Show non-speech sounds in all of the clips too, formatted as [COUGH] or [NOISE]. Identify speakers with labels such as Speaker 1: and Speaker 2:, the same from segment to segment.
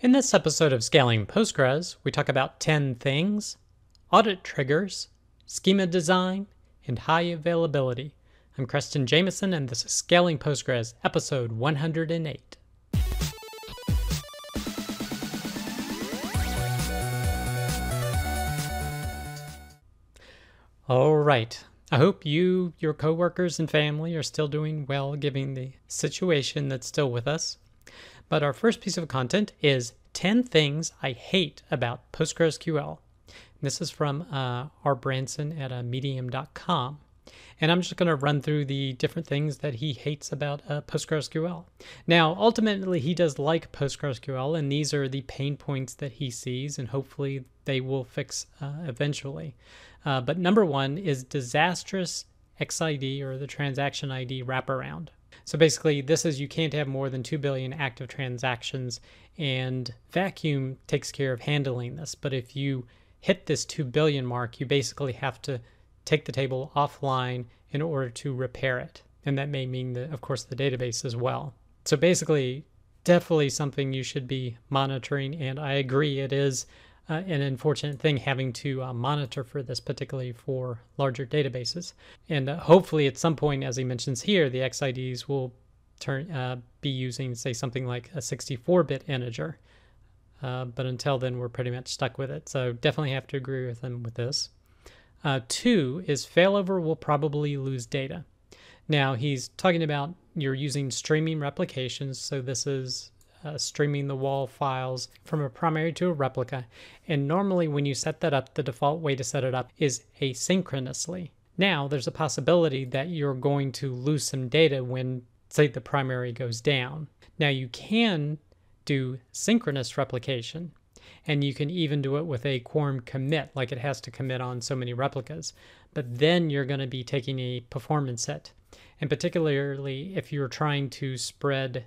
Speaker 1: In this episode of Scaling Postgres, we talk about 10 things, audit triggers, schema design, and high availability. I'm Creston Jamison, and this is Scaling Postgres, episode 108. All right. I hope you, your coworkers, and family are still doing well given the situation that's still with us. But our first piece of content is 10 things I hate about PostgreSQL. This is from uh. Branson at uh, medium.com. And I'm just going to run through the different things that he hates about uh, PostgreSQL. Now, ultimately, he does like PostgreSQL, and these are the pain points that he sees, and hopefully they will fix uh, eventually. Uh, but number one is disastrous XID or the transaction ID wraparound. So basically, this is you can't have more than 2 billion active transactions, and Vacuum takes care of handling this. But if you hit this 2 billion mark, you basically have to take the table offline in order to repair it. And that may mean, that, of course, the database as well. So basically, definitely something you should be monitoring. And I agree, it is uh, an unfortunate thing having to uh, monitor for this, particularly for larger databases. And uh, hopefully, at some point, as he mentions here, the XIDs will turn uh, be using, say, something like a 64-bit integer. Uh, but until then, we're pretty much stuck with it. So definitely have to agree with him with this. Uh, two is failover will probably lose data. Now he's talking about you're using streaming replications. So this is uh, streaming the WAL files from a primary to a replica. And normally, when you set that up, the default way to set it up is asynchronously. Now, there's a possibility that you're going to lose some data when, say, the primary goes down. Now, you can do synchronous replication, and you can even do it with a quorum commit, like it has to commit on so many replicas. But then you're going to be taking a performance hit. And particularly if you're trying to spread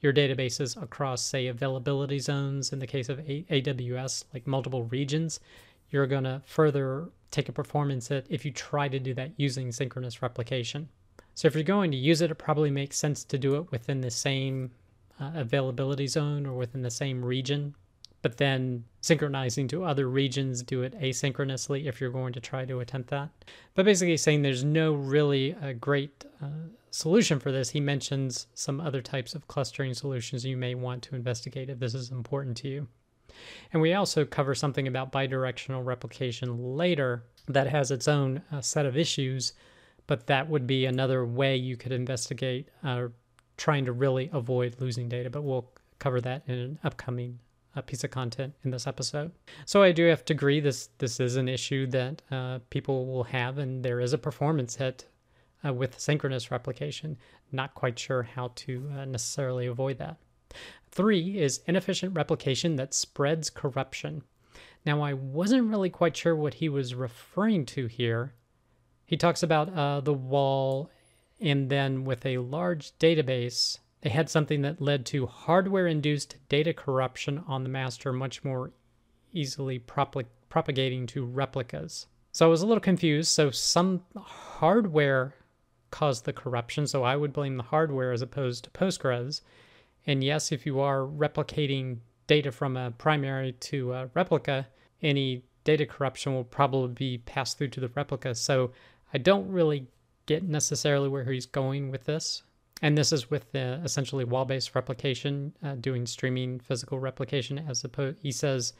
Speaker 1: your databases across, say, availability zones in the case of AWS, like multiple regions, you're going to further take a performance hit if you try to do that using synchronous replication. So if you're going to use it, it probably makes sense to do it within the same uh, availability zone or within the same region, but then synchronizing to other regions, do it asynchronously if you're going to try to attempt that. But basically saying there's no really a great uh, solution for this, he mentions some other types of clustering solutions you may want to investigate if this is important to you. And we also cover something about bidirectional replication later that has its own uh, set of issues, but that would be another way you could investigate uh, trying to really avoid losing data. But we'll cover that in an upcoming uh, piece of content in this episode. So I do have to agree this this is an issue that uh, people will have, and there is a performance hit uh, with synchronous replication. Not quite sure how to uh, necessarily avoid that. Three is inefficient replication that spreads corruption. Now, I wasn't really quite sure what he was referring to here. He talks about uh, the WAL, and then with a large database, they had something that led to hardware induced data corruption on the master, much more easily prop- propagating to replicas. So I was a little confused. So some hardware caused the corruption. So I would blame the hardware as opposed to Postgres. And yes, if you are replicating data from a primary to a replica, any data corruption will probably be passed through to the replica. So I don't really get necessarily where he's going with this. And this is with the essentially WAL-based replication, uh, doing streaming physical replication as opposed. He says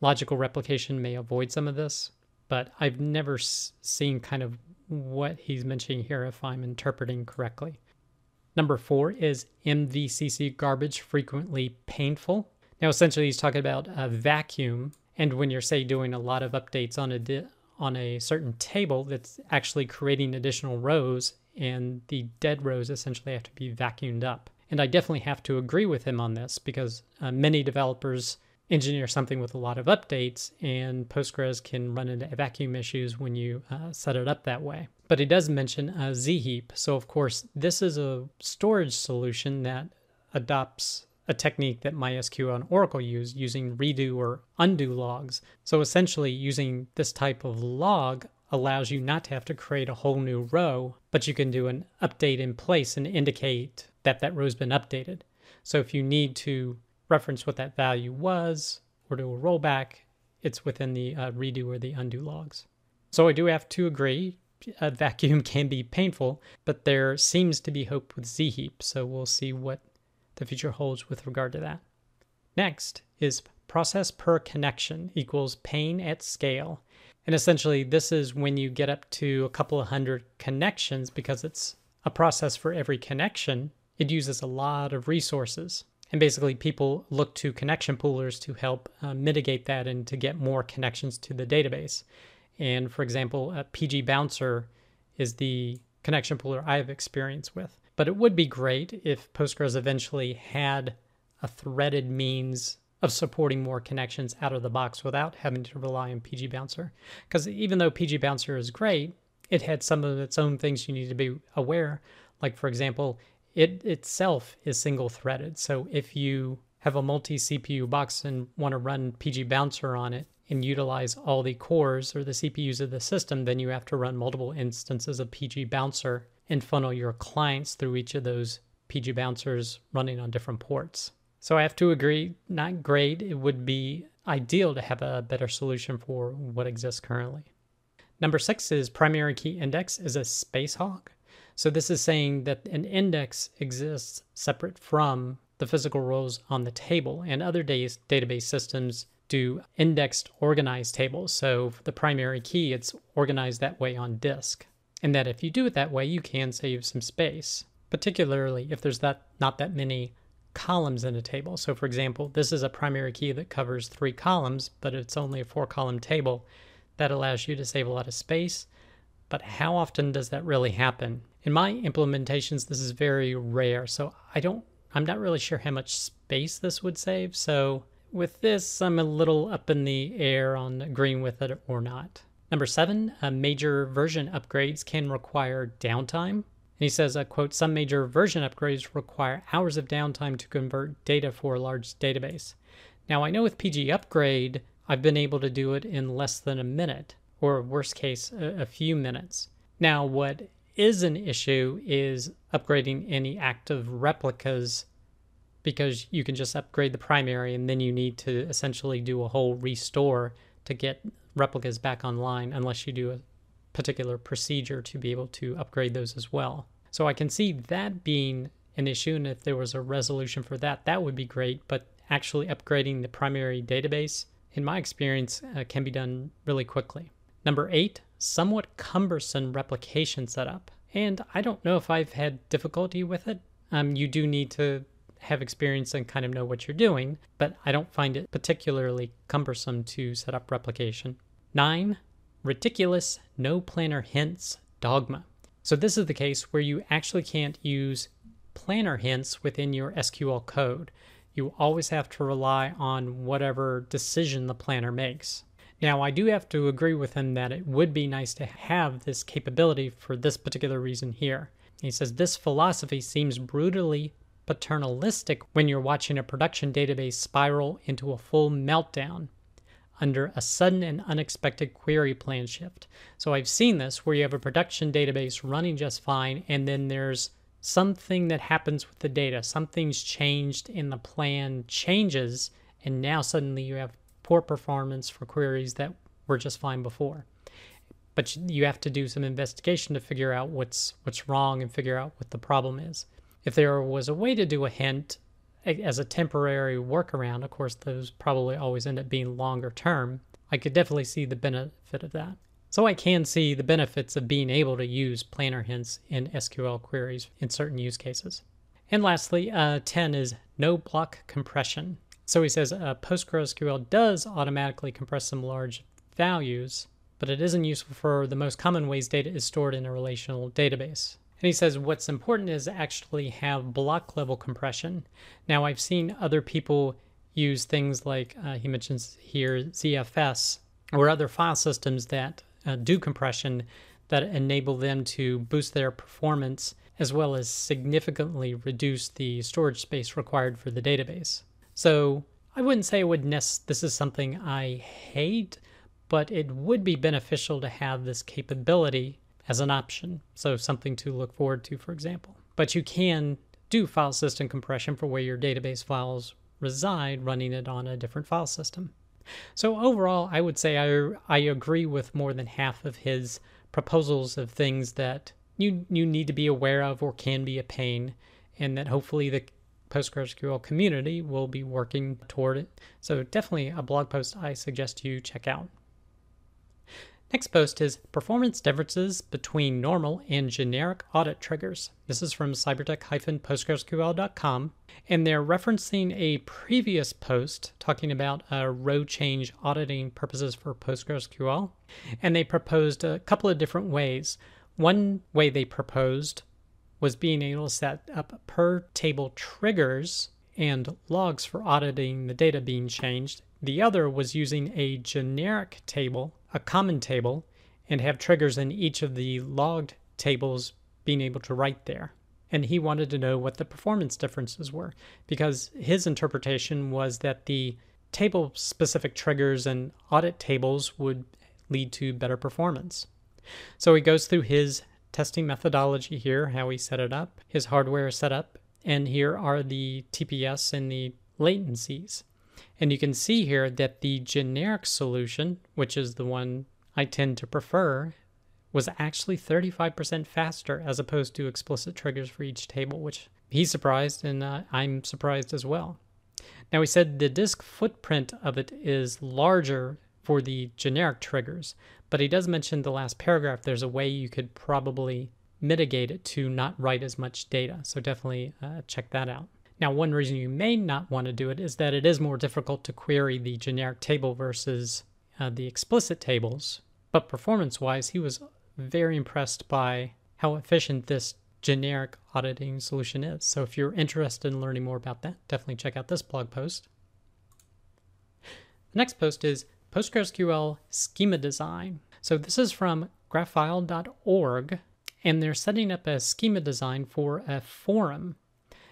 Speaker 1: logical replication may avoid some of this, but I've never s- seen kind of what he's mentioning here if I'm interpreting correctly. Number four is MVCC garbage frequently painful. Now, essentially, he's talking about a vacuum, and when you're say doing a lot of updates on a di- on a certain table, that's actually creating additional rows, and the dead rows essentially have to be vacuumed up. And I definitely have to agree with him on this because uh, many developers engineer something with a lot of updates, and Postgres can run into vacuum issues when you uh, set it up that way. But he does mention a zheap. So, of course, this is a storage solution that adopts a technique that MySQL and Oracle use using redo or undo logs. So, essentially, using this type of log allows you not to have to create a whole new row, but you can do an update in place and indicate that that row's been updated. So, if you need to reference what that value was or do a rollback, it's within the uh, redo or the undo logs. So I do have to agree, a vacuum [LAUGHS] can be painful, but there seems to be hope with zheap, so we'll see what the future holds with regard to that. Next is process per connection equals pain at scale. And essentially, this is when you get up to a couple of hundred connections because it's a process for every connection. It uses a lot of resources. And basically, people look to connection poolers to help uh, mitigate that and to get more connections to the database. And for example, a PG Bouncer is the connection pooler I have experience with. But it would be great if Postgres eventually had a threaded means of supporting more connections out of the box without having to rely on PG Bouncer. Because even though PG Bouncer is great, it had some of its own things you need to be aware. Like, for example, it itself is single threaded. So if you have a multi CPU box and want to run PG Bouncer on it and utilize all the cores or the CPUs of the system, then you have to run multiple instances of PG Bouncer and funnel your clients through each of those PG Bouncers running on different ports. So I have to agree, not great. It would be ideal to have a better solution for what exists currently. Number six is primary key index is a space hog. So this is saying that an index exists separate from the physical rows on the table, and other days, database systems do indexed organized tables. So the primary key, it's organized that way on disk. And that if you do it that way, you can save some space, particularly if there's that not that many columns in a table. So for example, this is a primary key that covers three columns, but it's only a four column table. That allows you to save a lot of space. But how often does that really happen? In my implementations, this is very rare. So I don't, I'm not really sure how much space this would save. So with this, I'm a little up in the air on agreeing with it or not. Number seven, uh, major version upgrades can require downtime. And he says, uh, quote, some major version upgrades require hours of downtime to convert data for a large database. Now, I know with PG Upgrade, I've been able to do it in less than a minute, or worst case, a, a few minutes. Now, what is an issue is upgrading any active replicas because you can just upgrade the primary and then you need to essentially do a whole restore to get replicas back online unless you do a particular procedure to be able to upgrade those as well. So I can see that being an issue, and if there was a resolution for that, that would be great. But actually upgrading the primary database, in my experience, uh, can be done really quickly. Number eight, somewhat cumbersome replication setup. And I don't know if I've had difficulty with it. Um, you do need to have experience and kind of know what you're doing, but I don't find it particularly cumbersome to set up replication. Nine, Ridiculous no planner hints dogma. So, this is the case where you actually can't use planner hints within your SQL code. You always have to rely on whatever decision the planner makes. Now, I do have to agree with him that it would be nice to have this capability for this particular reason here. He says this philosophy seems brutally paternalistic when you're watching a production database spiral into a full meltdown under a sudden and unexpected query plan shift. So I've seen this where you have a production database running just fine, and then there's something that happens with the data. Something's changed in the plan changes, and now suddenly you have poor performance for queries that were just fine before. But you have to do some investigation to figure out what's what's wrong and figure out what the problem is. If there was a way to do a hint as a temporary workaround, of course, those probably always end up being longer term. I could definitely see the benefit of that. So I can see the benefits of being able to use planner hints in SQL queries in certain use cases. And lastly, uh, 10 is no block compression. So he says uh, PostgreSQL does automatically compress some large values, but it isn't useful for the most common ways data is stored in a relational database. And he says what's important is actually have block level compression. Now, I've seen other people use things like uh, he mentions here ZFS or other file systems that uh, do compression that enable them to boost their performance as well as significantly reduce the storage space required for the database. So I wouldn't say it would nest this is something I hate, but it would be beneficial to have this capability as an option. So something to look forward to, for example. But you can do file system compression for where your database files reside running it on a different file system. So overall, I would say I, I agree with more than half of his proposals of things that you you need to be aware of or can be a pain, and that hopefully the PostgreSQL community will be working toward it. So definitely a blog post I suggest you check out. Next post is performance differences between normal and generic audit triggers. This is from cybertec-postgresql.com, and they're referencing a previous post talking about uh, row change auditing purposes for PostgreSQL, and they proposed a couple of different ways. One way they proposed was being able to set up per table triggers and logs for auditing the data being changed. The other was using a generic table a common table and have triggers in each of the logged tables being able to write there. And he wanted to know what the performance differences were because his interpretation was that the table specific triggers and audit tables would lead to better performance. So he goes through his testing methodology here, how he set it up, his hardware setup, and here are the TPS and the latencies. And you can see here that the generic solution, which is the one I tend to prefer, was actually 35% faster as opposed to explicit triggers for each table, which he's surprised and uh, I'm surprised as well. Now, he said the disk footprint of it is larger for the generic triggers, but he does mention the last paragraph there's a way you could probably mitigate it to not write as much data. So definitely uh, check that out. Now, one reason you may not want to do it is that it is more difficult to query the generic table versus uh, the explicit tables. But performance wise, he was very impressed by how efficient this generic auditing solution is. So if you're interested in learning more about that, definitely check out this blog post. The next post is PostgreSQL schema design. So this is from graphile.org, and they're setting up a schema design for a forum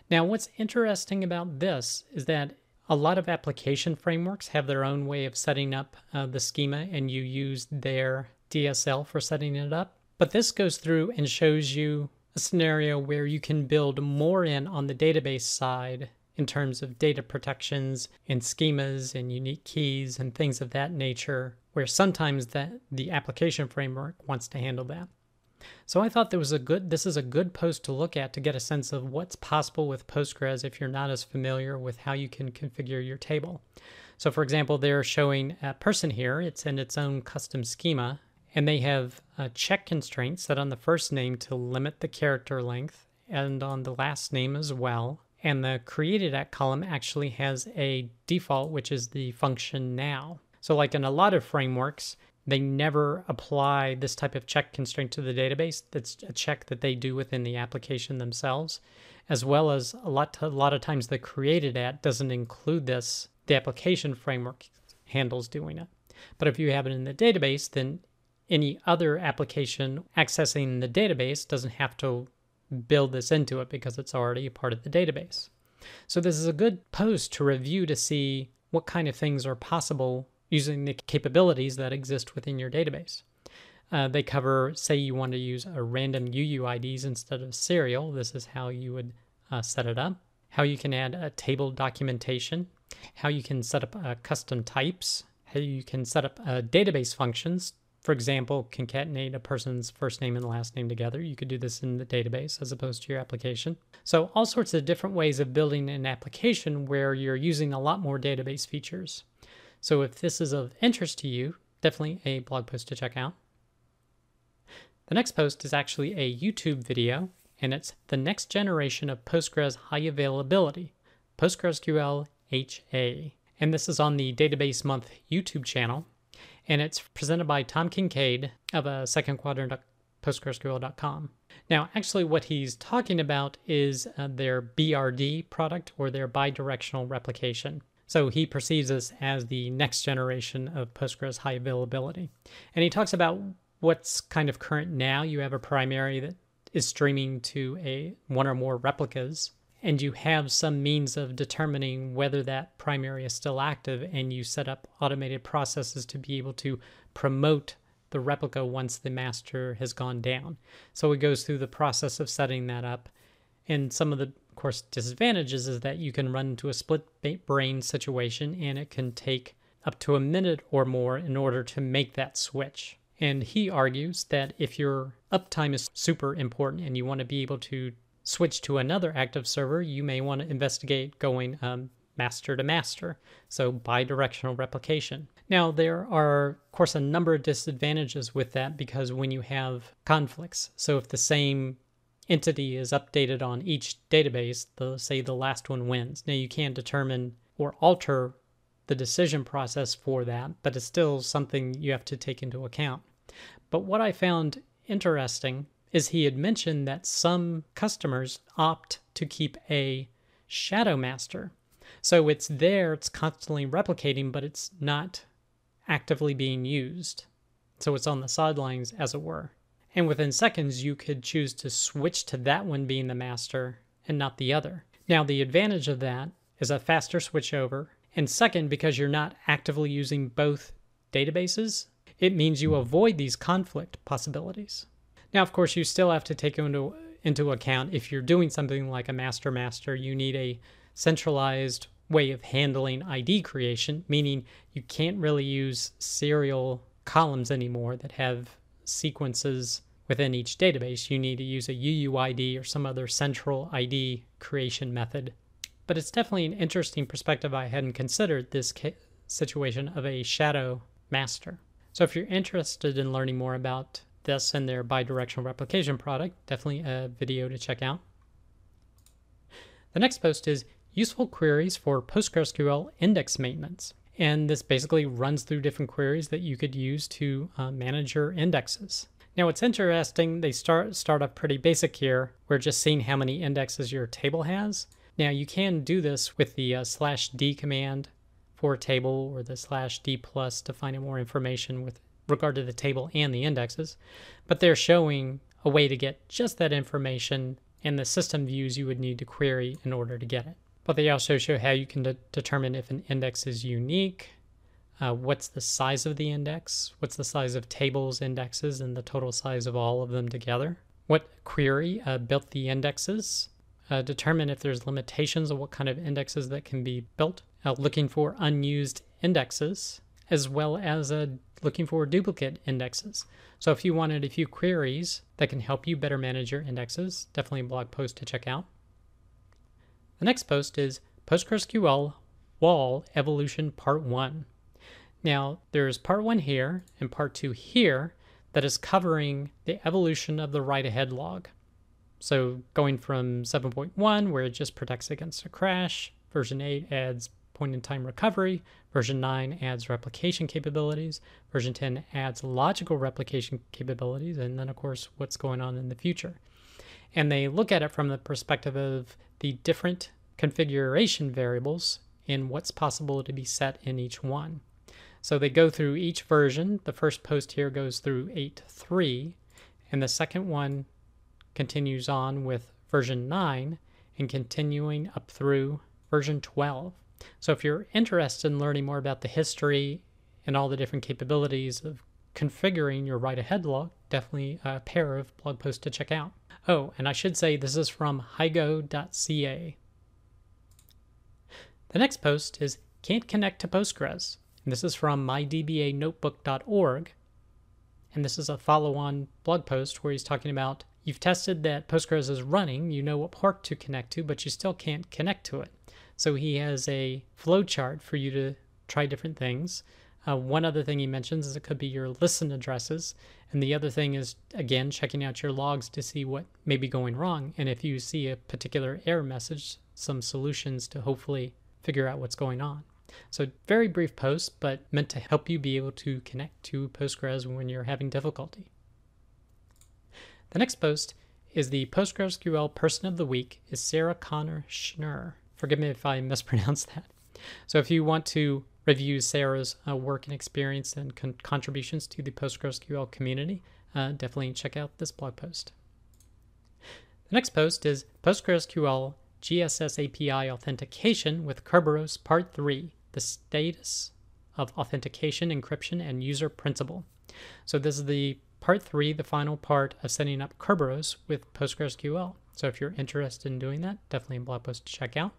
Speaker 1: now, what's interesting about this is that a lot of application frameworks have their own way of setting up uh, the schema, and you use their DSL for setting it up. But this goes through and shows you a scenario where you can build more in on the database side in terms of data protections and schemas and unique keys and things of that nature, where sometimes that the application framework wants to handle that. So I thought there was a good this is a good post to look at to get a sense of what's possible with Postgres if you're not as familiar with how you can configure your table. So for example, they're showing a person here, it's in its own custom schema, and they have a check constraint set on the first name to limit the character length and on the last name as well. And the created at column actually has a default, which is the function now. So like in a lot of frameworks, they never apply this type of check constraint to the database. That's a check that they do within the application themselves, as well as a lot a lot of times the created at doesn't include this. The application framework handles doing it. But if you have it in the database, then any other application accessing the database doesn't have to build this into it because it's already part of the database. So this is a good post to review to see what kind of things are possible using the capabilities that exist within your database. Uh, they cover, say, you want to use a random UUIDs instead of serial. This is how you would uh, set it up. How you can add a table documentation. How you can set up uh, custom types. How you can set up uh, database functions. For example, concatenate a person's first name and last name together. You could do this in the database as opposed to your application. So, all sorts of different ways of building an application where you're using a lot more database features. So if this is of interest to you, definitely a blog post to check out. The next post is actually a YouTube video, and it's the next generation of Postgres high availability, PostgreSQL HA. And this is on the Database Month YouTube channel, and it's presented by Tom Kincaid of a second quadrant. Now, actually, what he's talking about is uh, their BDR product or their bidirectional replication. So he perceives this as the next generation of Postgres high availability. And he talks about what's kind of current now. You have a primary that is streaming to a one or more replicas, and you have some means of determining whether that primary is still active, and you set up automated processes to be able to promote the replica once the master has gone down. So it goes through the process of setting that up and some of the course, disadvantages is that you can run into a split brain situation and it can take up to a minute or more in order to make that switch. And he argues that if your uptime is super important and you want to be able to switch to another active server, you may want to investigate going um, master to master, so bidirectional replication. Now, there are, of course, a number of disadvantages with that because when you have conflicts, so if the same entity is updated on each database, the, say the last one wins. Now, you can determine or alter the decision process for that, but it's still something you have to take into account. But what I found interesting is he had mentioned that some customers opt to keep a shadow master. So it's there, it's constantly replicating, but it's not actively being used. So it's on the sidelines, as it were. And within seconds, you could choose to switch to that one being the master and not the other. Now, the advantage of that is a faster switchover and second, because you're not actively using both databases, it means you avoid these conflict possibilities. Now, of course, you still have to take into, into account if you're doing something like a master master, you need a centralized way of handling ID creation, meaning you can't really use serial columns anymore that have sequences within each database. You need to use a UUID or some other central ID creation method but it's definitely an interesting perspective I hadn't considered this situation of a shadow master. So if you're interested in learning more about this and their bidirectional replication product, definitely a video to check out. The next post is useful queries for PostgreSQL index maintenance. And this basically runs through different queries that you could use to uh, manage your indexes. Now, what's interesting, they start start off pretty basic here. We're just seeing how many indexes your table has. Now you can do this with the uh, slash d command for table or the slash d plus to find out more information with regard to the table and the indexes, but they're showing a way to get just that information and the system views you would need to query in order to get it. But they also show how you can de determine if an index is unique, uh, what's the size of the index, what's the size of tables, indexes, and the total size of all of them together, what query uh, built the indexes, uh, determine if there's limitations of what kind of indexes that can be built, uh, looking for unused indexes, as well as uh, looking for duplicate indexes. So if you wanted a few queries that can help you better manage your indexes, definitely a blog post to check out. The next post is PostgreSQL WAL Evolution Part 1. Now, there's Part 1 here and Part 2 here that is covering the evolution of the write ahead log. So going from 7.1, where it just protects against a crash, version 8 adds point in time recovery, version 9 adds replication capabilities, version 10 adds logical replication capabilities, and then, of course, what's going on in the future. And they look at it from the perspective of the different configuration variables and what's possible to be set in each one. So they go through each version. The first post here goes through 8.3, and the second one continues on with version 9 and continuing up through version 12. So if you're interested in learning more about the history and all the different capabilities of configuring your write ahead log, definitely a pair of blog posts to check out. Oh, and I should say this is from higo.ca. The next post is Can't Connect to Postgres. And this is from mydbanotebook.org. And this is a follow on blog post where he's talking about You've tested that Postgres is running, you know what port to connect to, but you still can't connect to it. So he has a flowchart for you to try different things. Uh, one other thing he mentions is it could be your listen addresses. And the other thing is, again, checking out your logs to see what may be going wrong. And if you see a particular error message, some solutions to hopefully figure out what's going on. So, very brief post, but meant to help you be able to connect to Postgres when you're having difficulty. The next post is the PostgreSQL Person of the Week is Sarah Conway Schnurr. Forgive me if I [LAUGHS] mispronounced that. So if you want to review Sarah's uh, work and experience and con- contributions to the PostgreSQL community, uh, definitely check out this blog post. The next post is PostgreSQL GSS API Authentication with Kerberos Part 3 The Status of Authentication, Encryption, and User Principal. So, this is the part three, the final part of setting up Kerberos with PostgreSQL. So if you're interested in doing that, definitely a blog post to check out.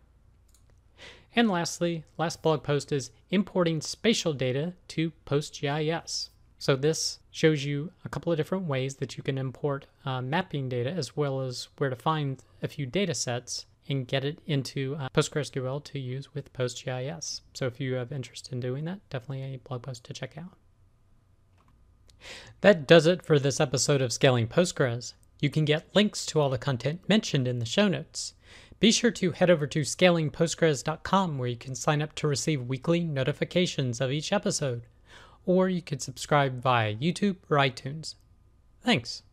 Speaker 1: And lastly, last blog post is importing spatial data to PostGIS. So this shows you a couple of different ways that you can import uh, mapping data as well as where to find a few data sets and get it into uh, PostgreSQL to use with PostGIS. So if you have interest in doing that, definitely a blog post to check out. That does it for this episode of Scaling Postgres. You can get links to all the content mentioned in the show notes. Be sure to head over to scalingpostgres.com where you can sign up to receive weekly notifications of each episode, or you could subscribe via YouTube or iTunes. Thanks.